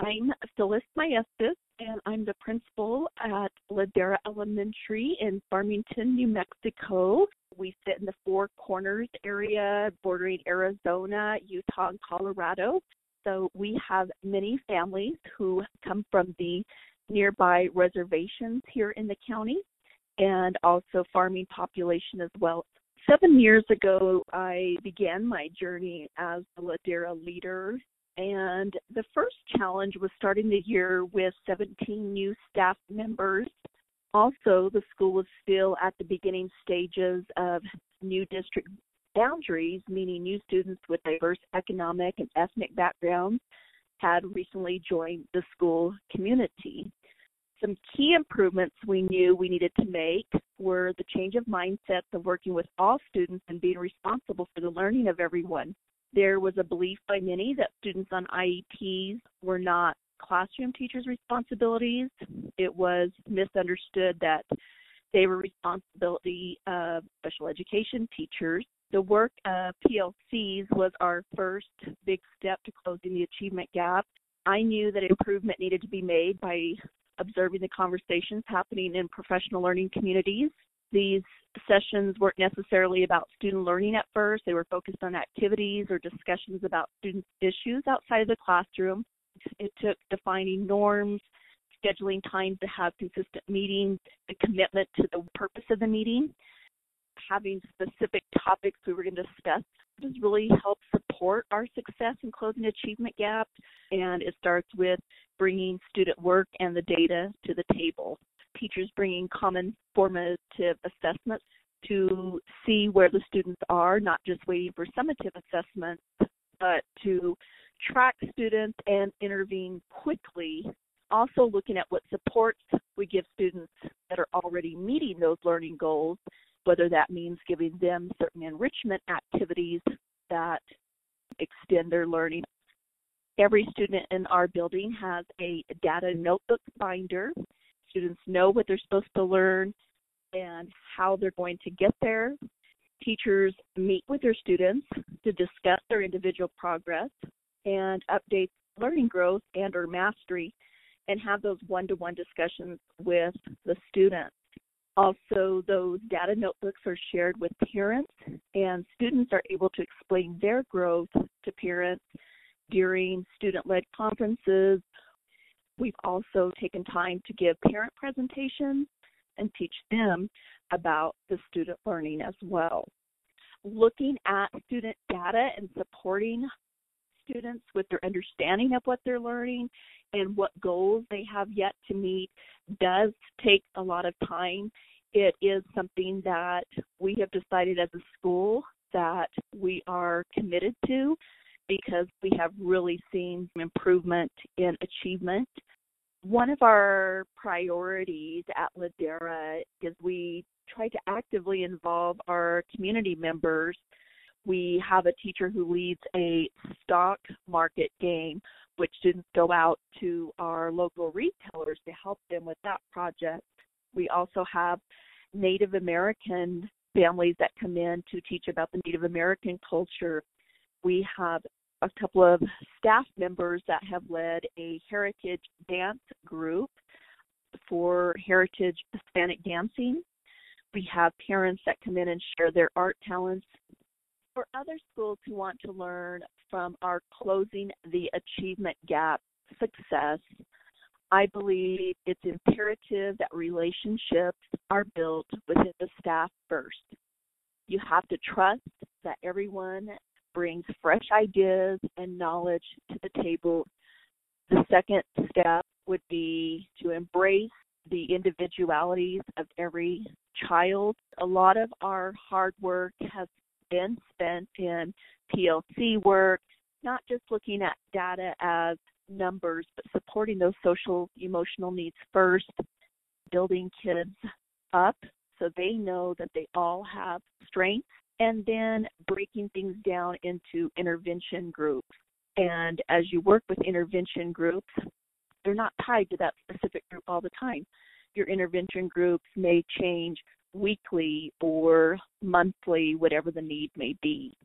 I'm Phyllis Maestas, and I'm the principal at Ladera Elementary in Farmington, New Mexico. We sit in the Four Corners area bordering Arizona, Utah, and Colorado. So we have many families who come from the nearby reservations here in the county and also farming population as well. Seven years ago, I began my journey as the Ladera leader and the first challenge was starting the year with 17 new staff members. Also, the school was still at the beginning stages of new district boundaries, meaning new students with diverse economic and ethnic backgrounds had recently joined the school community. Some key improvements we knew we needed to make were the change of mindsets of working with all students and being responsible for the learning of everyone. There was a belief by many that students on IEPs were not classroom teachers' responsibilities. It was misunderstood that they were responsibility of special education teachers. The work of PLCs was our first big step to closing the achievement gap. I knew that improvement needed to be made by observing the conversations happening in professional learning communities these sessions weren't necessarily about student learning at first. They were focused on activities or discussions about student issues outside of the classroom. It took defining norms, scheduling times to have consistent meetings, the commitment to the purpose of the meeting, having specific topics we were going to discuss has really helped support our success in closing achievement gaps. And it starts with bringing student work and the data to the table teachers bringing common formative assessments to see where the students are, not just waiting for summative assessments, but to track students and intervene quickly. Also, looking at what supports we give students that are already meeting those learning goals, whether that means giving them certain enrichment activities that extend their learning. Every student in our building has a data notebook binder students know what they're supposed to learn and how they're going to get there. Teachers meet with their students to discuss their individual progress and update learning growth and or mastery and have those one-to-one discussions with the students. Also, those data notebooks are shared with parents, and students are able to explain their growth to parents during student led conferences We've also taken time to give parent presentations and teach them about the student learning as well. Looking at student data and supporting students with their understanding of what they're learning and what goals they have yet to meet does take a lot of time. It is something that we have decided as a school that we are committed to because we have really seen improvement in achievement. One of our priorities at Ladera is we try to actively involve our community members. We have a teacher who leads a stock market game, which students go out to our local retailers to help them with that project. We also have Native American families that come in to teach about the Native American culture. We have a couple of staff members that have led a heritage dance group for heritage Hispanic dancing. We have parents that come in and share their art talents. For other schools who want to learn from our Closing the Achievement Gap success, I believe it's imperative that relationships are built within the staff first. You have to trust that everyone brings fresh ideas and knowledge to the table. The second step would be to embrace the individualities of every child. A lot of our hard work has been spent in PLC work, not just looking at data as numbers, but supporting those social emotional needs first, building kids up so they know that they all have strengths and then breaking things down into intervention groups. And as you work with intervention groups, they're not tied to that specific group all the time. Your intervention groups may change weekly or monthly, whatever the need may be.